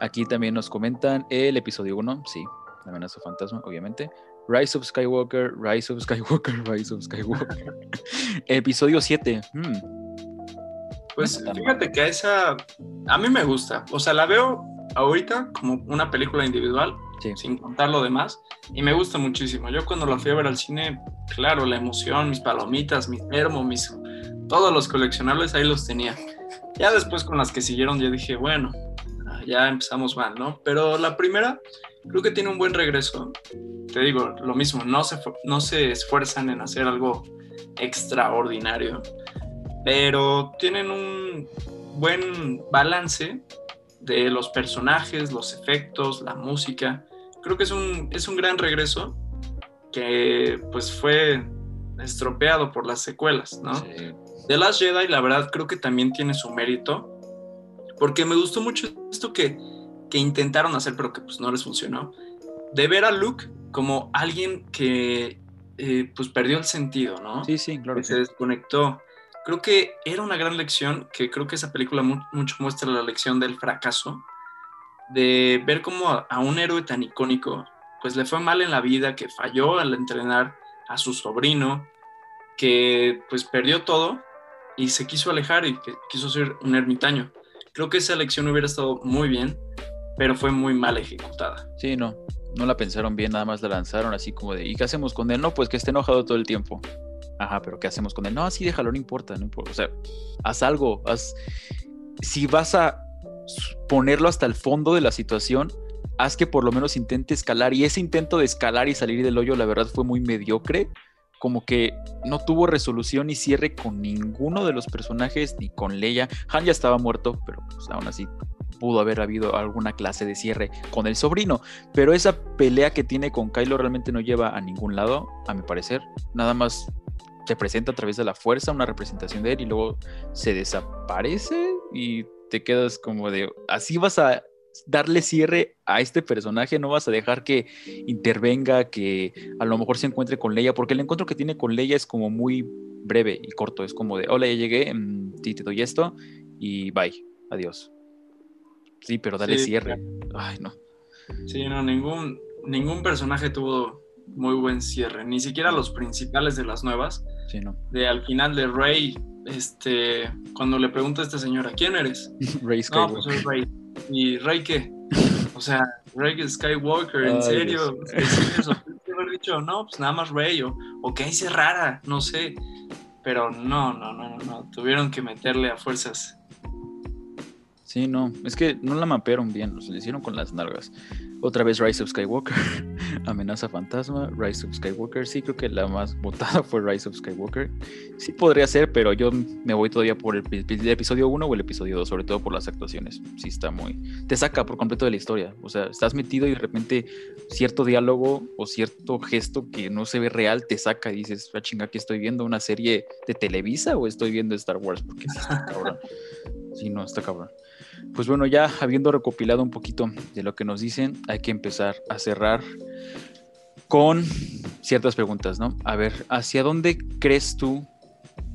Aquí también nos comentan el episodio 1, sí, la amenaza fantasma, obviamente. Rise of Skywalker, Rise of Skywalker, Rise of Skywalker. episodio 7. Pues fíjate que esa a mí me gusta. O sea, la veo ahorita como una película individual, sin contar lo demás, y me gusta muchísimo. Yo cuando la fui a ver al cine, claro, la emoción, mis palomitas, mis termo, mis todos los coleccionables ahí los tenía. Ya después con las que siguieron ya dije, bueno, ya empezamos mal, ¿no? Pero la primera creo que tiene un buen regreso. Te digo, lo mismo, no se, no se esfuerzan en hacer algo extraordinario pero tienen un buen balance de los personajes, los efectos, la música. Creo que es un, es un gran regreso que pues fue estropeado por las secuelas, ¿no? The Last Jedi, la verdad, creo que también tiene su mérito, porque me gustó mucho esto que, que intentaron hacer, pero que pues no les funcionó, de ver a Luke como alguien que eh, pues perdió el sentido, ¿no? Sí, sí, claro. Que se desconectó creo que era una gran lección, que creo que esa película mucho muestra la lección del fracaso, de ver cómo a, un héroe tan icónico, pues le fue mal en la vida, que falló al entrenar a su sobrino, que pues perdió todo y se quiso alejar y quiso ser un ermitaño. Creo que esa lección hubiera estado muy bien, pero fue muy mal ejecutada. Sí, no, no la pensaron bien, nada más la lanzaron así como de, ¿y qué hacemos con él? No, pues que esté enojado todo el tiempo. Ajá, pero ¿qué hacemos con él? No, así déjalo, no importa, no importa. O sea, haz algo, haz... Si vas a ponerlo hasta el fondo de la situación, haz que por lo menos intente escalar. Y ese intento de escalar y salir del hoyo, la verdad, fue muy mediocre. Como que no tuvo resolución ni cierre con ninguno de los personajes, ni con Leia. Han ya estaba muerto, pero pues, aún así pudo haber habido alguna clase de cierre con el sobrino. Pero esa pelea que tiene con Kylo realmente no lleva a ningún lado, a mi parecer. Nada más se presenta a través de la fuerza, una representación de él, y luego se desaparece y te quedas como de, así vas a darle cierre a este personaje, no vas a dejar que intervenga, que a lo mejor se encuentre con Leia, porque el encuentro que tiene con Leia es como muy breve y corto, es como de, hola, ya llegué, mm, te doy esto, y bye, adiós. Sí, pero dale cierre. Ay, no. Sí, no, ningún, ningún personaje tuvo muy buen cierre, ni siquiera los principales de las nuevas. Sí, no. De al final de Rey, este, cuando le pregunta a esta señora, ¿quién eres? Rey Skywalker. No, pues soy Rey. ¿Y Rey qué? O sea, Rey Skywalker, ¿en serio? Eso? haber dicho, no, pues nada más Rey, o, o que hice rara, no sé. Pero no, no, no, no, tuvieron que meterle a fuerzas Sí, no, es que no la mapearon bien, lo hicieron con las nalgas. Otra vez Rise of Skywalker, Amenaza Fantasma, Rise of Skywalker. Sí, creo que la más votada fue Rise of Skywalker. Sí podría ser, pero yo me voy todavía por el, episodio 1 o el episodio 2, sobre todo por las actuaciones. Sí está muy... Te saca por completo de la historia. O sea, estás metido y de repente cierto diálogo o cierto gesto que no se ve real te saca y dices, la ah, chinga, que estoy viendo una serie de Televisa o estoy viendo Star Wars? Porque sí está cabrón. Sí, no, está cabrón. Pues bueno, ya habiendo recopilado un poquito de lo que nos dicen, hay que empezar a cerrar con ciertas preguntas, ¿no? A ver, ¿hacia dónde crees tú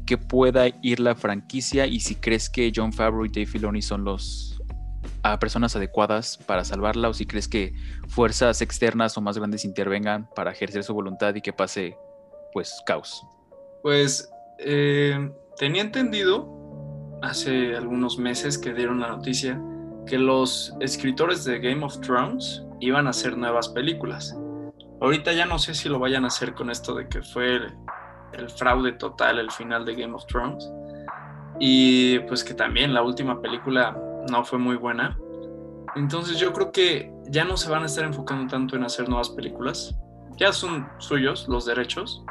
que pueda ir la franquicia y si crees que John Favreau y Dave Filoni son los a personas adecuadas para salvarla o si crees que fuerzas externas o más grandes intervengan para ejercer su voluntad y que pase pues caos? Pues eh, tenía entendido hace algunos meses que dieron la noticia que los escritores de Game of Thrones iban a hacer nuevas películas. Ahorita ya no sé si lo vayan a hacer con esto de que fue el, fraude total el final de Game of Thrones. Y pues que también la última película no fue muy buena. Entonces yo creo que ya no se van a estar enfocando tanto en hacer nuevas películas. Ya son suyos los derechos.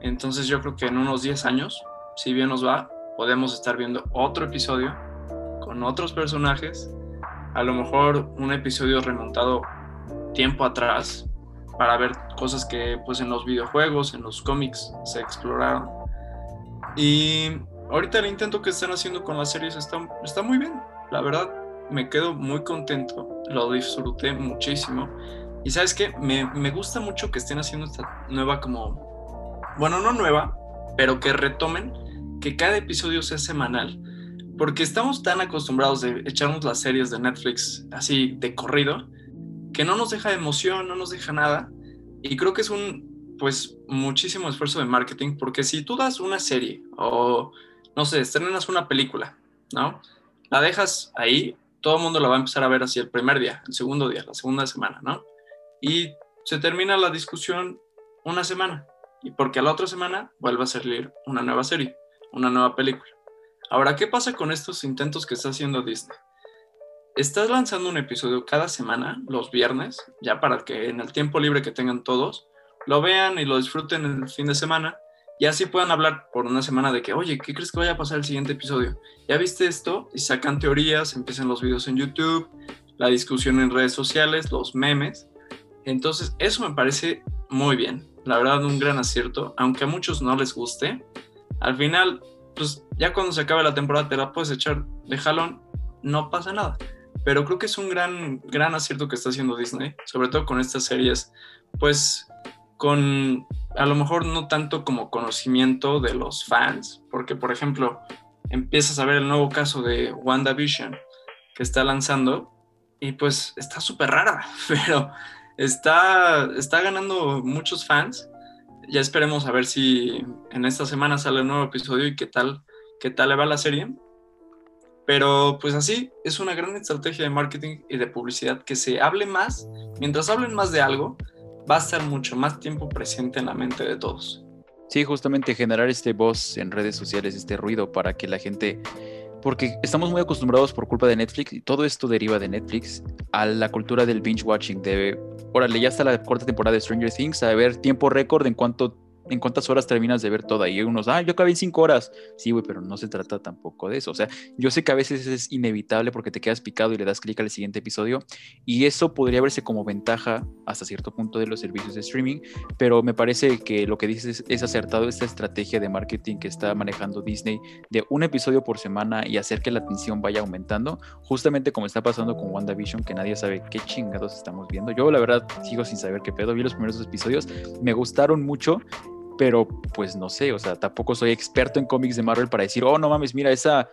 Entonces yo creo que en unos 10 años, si bien nos va, podemos estar viendo otro episodio con otros personajes, a lo mejor un episodio remontado tiempo atrás para ver cosas que pues en los videojuegos, en los cómics se exploraron. Y ahorita el intento que están haciendo con las series está, está muy bien, la verdad me quedo muy contento, lo disfruté muchísimo. Y sabes que me, me gusta mucho que estén haciendo esta nueva como, bueno, no nueva, pero que retomen que cada episodio sea semanal, porque estamos tan acostumbrados de echarnos las series de Netflix así de corrido, que no nos deja emoción, no nos deja nada, y creo que es un, pues, muchísimo esfuerzo de marketing, porque si tú das una serie o, no sé, estrenas una película, ¿no? La dejas ahí, todo el mundo la va a empezar a ver así el primer día, el segundo día, la segunda semana, ¿no? Y se termina la discusión una semana, y porque a la otra semana vuelve a salir una nueva serie una nueva película. Ahora, ¿qué pasa con estos intentos que está haciendo Disney? Estás lanzando un episodio cada semana, los viernes, ya para que en el tiempo libre que tengan todos, lo vean y lo disfruten en el fin de semana y así puedan hablar por una semana de que, oye, ¿qué crees que vaya a pasar el siguiente episodio? ¿Ya viste esto? Y sacan teorías, empiezan los videos en YouTube, la discusión en redes sociales, los memes. Entonces, eso me parece muy bien. La verdad, un gran acierto, aunque a muchos no les guste, al final, pues ya cuando se acabe la temporada te la puedes echar de jalón, no pasa nada. Pero creo que es un gran, gran acierto que está haciendo Disney, sobre todo con estas series, pues con a lo mejor no tanto como conocimiento de los fans, porque por ejemplo, empiezas a ver el nuevo caso de WandaVision que está lanzando y pues está súper rara, pero está, está ganando muchos fans ya esperemos a ver si en esta semana sale un nuevo episodio y qué tal, qué tal le va la serie. Pero pues así, es una gran estrategia de marketing y de publicidad que se hable más, mientras hablen más de algo, va a estar mucho más tiempo presente en la mente de todos. Sí, justamente generar este voz en redes sociales, este ruido para que la gente porque estamos muy acostumbrados por culpa de Netflix y todo esto deriva de Netflix a la cultura del binge watching, de órale, ya está la cuarta temporada de Stranger Things, a ver tiempo récord en cuanto en cuántas horas terminas de ver toda. Y unos, ah, yo acabé en cinco horas. Sí, güey, pero no se trata tampoco de eso. O sea, yo sé que a veces es inevitable porque te quedas picado y le das clic al siguiente episodio. Y eso podría verse como ventaja hasta cierto punto de los servicios de streaming. Pero me parece que lo que dices es, acertado esta estrategia de marketing que está manejando Disney de un episodio por semana y hacer que la atención vaya aumentando. Justamente como está pasando con WandaVision, que nadie sabe qué chingados estamos viendo. Yo, la verdad, sigo sin saber qué pedo. Vi los primeros episodios, me gustaron mucho pero pues no sé, o sea, tampoco soy experto en cómics de Marvel para decir, oh, no mames, mira, esa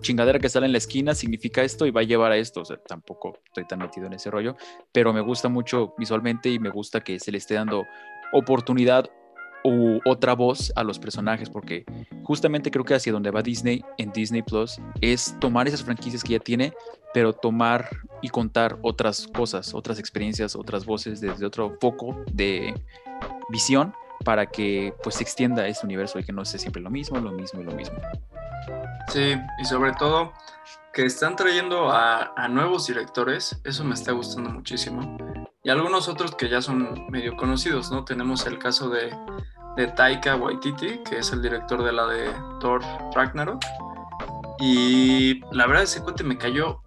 chingadera que sale en la esquina significa esto y va a llevar a esto. O sea, tampoco estoy tan metido en ese rollo, pero me gusta mucho visualmente y me gusta que se le esté dando oportunidad u otra voz a los personajes, porque justamente creo que hacia donde va Disney en Disney Plus es tomar esas franquicias que ya tiene, pero tomar y contar otras cosas, otras experiencias, otras voces desde otro foco de visión para que pues se extienda ese universo y que no sea siempre lo mismo, lo mismo y lo mismo. Sí, y sobre todo que están trayendo a, nuevos directores, eso me está gustando muchísimo. Y algunos otros que ya son medio conocidos, ¿no? Tenemos el caso de, de Taika Waititi, que es el director de la de Thor Ragnarok. Y la verdad ese cuate me cayó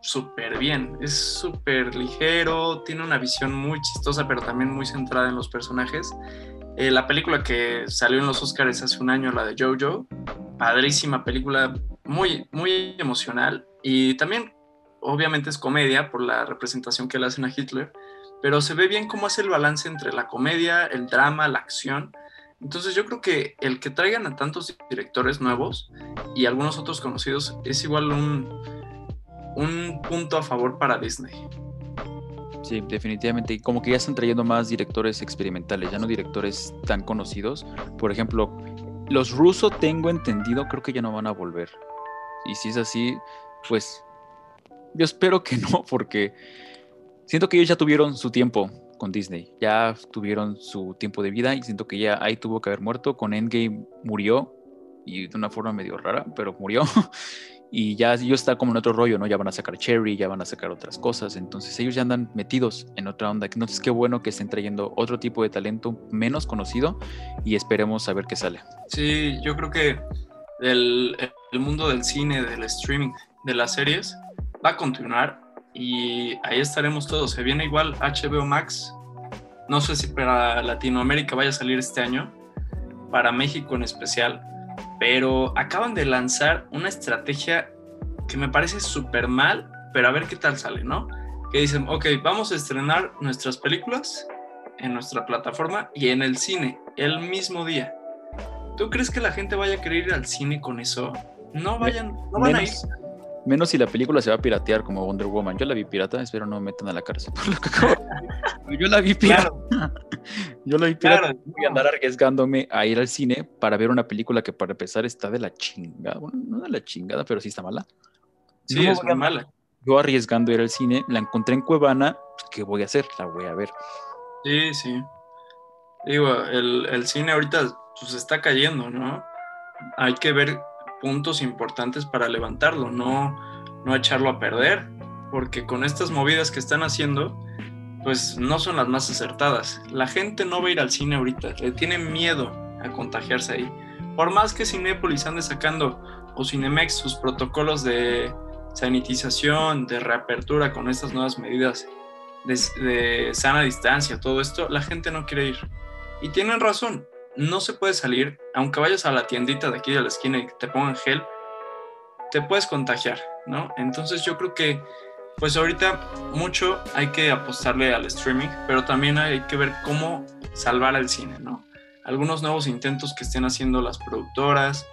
súper bien, es súper ligero, tiene una visión muy chistosa, pero también muy centrada en los personajes. Eh, la película que salió en los Oscars hace un año, la de Jojo, padrísima película, muy, muy emocional y también obviamente es comedia por la representación que le hacen a Hitler, pero se ve bien cómo hace el balance entre la comedia, el drama, la acción. Entonces yo creo que el que traigan a tantos directores nuevos y algunos otros conocidos es igual un, un punto a favor para Disney. Sí, definitivamente. Y como que ya están trayendo más directores experimentales, ya no directores tan conocidos. Por ejemplo, los rusos tengo entendido, creo que ya no van a volver. Y si es así, pues yo espero que no, porque siento que ellos ya tuvieron su tiempo con Disney, ya tuvieron su tiempo de vida y siento que ya ahí tuvo que haber muerto. Con Endgame murió y de una forma medio rara, pero murió. y ya ellos están como en otro rollo, ¿no? Ya van a sacar Cherry, ya van a sacar otras cosas, entonces ellos ya andan metidos en otra onda. Entonces qué bueno que estén trayendo otro tipo de talento menos conocido y esperemos a ver qué sale. Sí, yo creo que el, el mundo del cine, del streaming, de las series, va a continuar y ahí estaremos todos. Se viene igual HBO Max. No sé si para Latinoamérica vaya a salir este año, para México en especial pero acaban de lanzar una estrategia que me parece súper mal, pero a ver qué tal sale, ¿no? Que dicen, ok, vamos a estrenar nuestras películas en nuestra plataforma y en el cine el mismo día. ¿Tú crees que la gente vaya a querer ir al cine con eso? No vayan, no van a ir. Menos si la película se va a piratear como Wonder Woman. Yo la vi pirata, espero no me metan a la cárcel Yo la vi pirata. Yo la vi pirata. Voy a andar arriesgándome a ir al cine para ver una película que para empezar está de la chingada. Bueno, no de la chingada, pero sí está mala. Sí, es muy mala. Yo arriesgando ir al cine, la encontré en Cuevana, pues, ¿qué voy a hacer? La voy a ver. Sí, sí. Digo, el, el cine ahorita pues está cayendo, ¿no? Hay que ver puntos importantes para levantarlo, no, no echarlo a perder, porque con estas movidas que están haciendo, pues no son las más acertadas. La gente no va a ir al cine ahorita, le tiene miedo a contagiarse ahí. Por más que Cinépolis ande sacando o Cinemex sus protocolos de sanitización, de reapertura con estas nuevas medidas de, de sana distancia, todo esto, la gente no quiere ir. Y tienen razón, no se puede salir, aunque vayas a la tiendita de aquí de la esquina y te pongan gel, te puedes contagiar, ¿no? Entonces yo creo que, pues ahorita mucho hay que apostarle al streaming, pero también hay que ver cómo salvar al cine, ¿no? Algunos nuevos intentos que estén haciendo las productoras,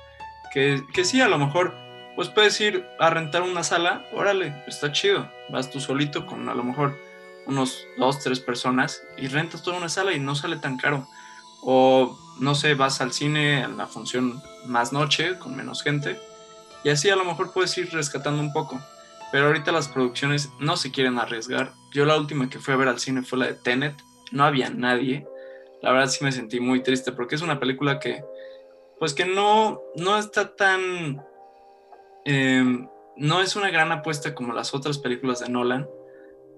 que, que sí, a lo mejor, pues puedes ir a rentar una sala, órale, está chido, vas tú solito con a lo mejor unos dos, tres personas y rentas toda una sala y no sale tan caro o no sé, vas al cine en la función más noche, con menos gente, y así a lo mejor puedes ir rescatando un poco. Pero ahorita las producciones no se quieren arriesgar. Yo la última que fui a ver al cine fue la de Tenet, no había nadie. La verdad sí me sentí muy triste porque es una película que, pues que no, no está tan... Em, no es una gran apuesta como las otras películas de Nolan,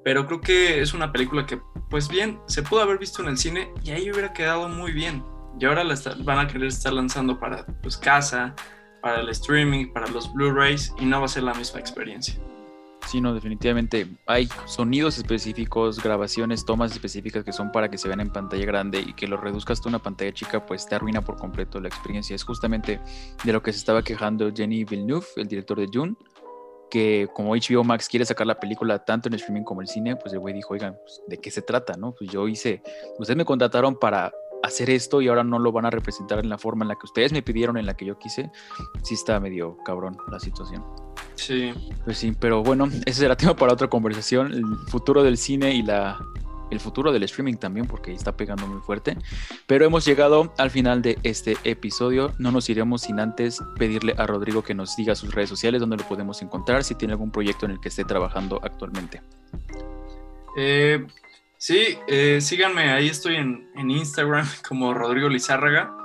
pero creo que es una película que, pues bien, se pudo haber visto en el cine y ahí hubiera quedado muy bien. Y ahora la van a querer estar lanzando para pues, casa, para el streaming, para los Blu-rays y no va a ser la misma experiencia. Sí, no, definitivamente hay sonidos específicos, grabaciones, tomas específicas que son para que se vean en pantalla grande y que lo reduzcas a una pantalla chica, pues te arruina por completo la experiencia. Es justamente de lo que se estaba quejando Jenny Villeneuve, el director de June, que como HBO Max quiere sacar la película tanto en el streaming como en el cine, pues el güey dijo, oigan, pues, ¿de qué se trata? no Pues yo hice, ustedes me contrataron para hacer esto y ahora no lo van a representar en la forma en la que ustedes me pidieron, en la que yo quise, sí está medio cabrón la situación. Sí. Pues sí, pero bueno, ese será tema para otra conversación, el futuro del cine y la el futuro del streaming también, porque está pegando muy fuerte. Pero hemos llegado al final de este episodio. No nos iremos sin antes pedirle a Rodrigo que nos diga sus redes sociales, donde lo podemos encontrar, si tiene algún proyecto en el que esté trabajando actualmente. Eh, sí, eh, síganme, ahí estoy en, Instagram como Rodrigo Lizárraga.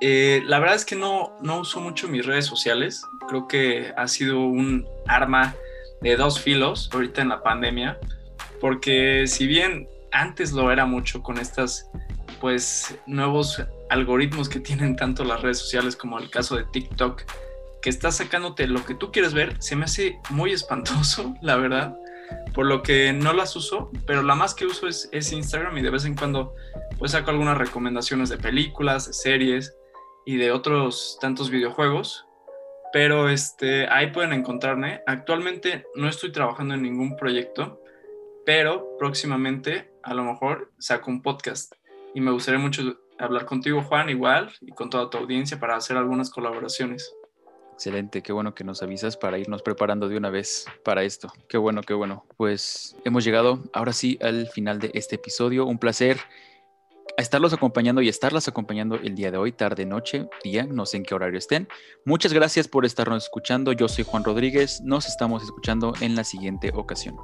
Eh, la verdad es que no, no uso mucho mis redes sociales. Creo que ha sido un arma de dos filos ahorita en la pandemia porque si bien antes lo era mucho con estas pues nuevos algoritmos que tienen tanto las redes sociales como el caso de TikTok, que está sacándote lo que tú quieres ver, se me hace muy espantoso, la verdad, por lo que no las uso, pero la más que uso es, Instagram y de vez en cuando pues saco algunas recomendaciones de películas, de series y de otros tantos videojuegos. Pero este, ahí pueden encontrarme. Actualmente no estoy trabajando en ningún proyecto, pero próximamente a lo mejor saco un podcast y me gustaría mucho hablar contigo, Juan, igual, y con toda tu audiencia para hacer algunas colaboraciones. Excelente, qué bueno que nos avisas para irnos preparando de una vez para esto. Qué bueno, qué bueno. Pues hemos llegado ahora sí al final de este episodio. Un placer estarlos acompañando y estarlas acompañando el día de hoy, tarde, noche, día, no sé en qué horario estén. Muchas gracias por estarnos escuchando. Yo soy Juan Rodríguez. Nos estamos escuchando en la siguiente ocasión.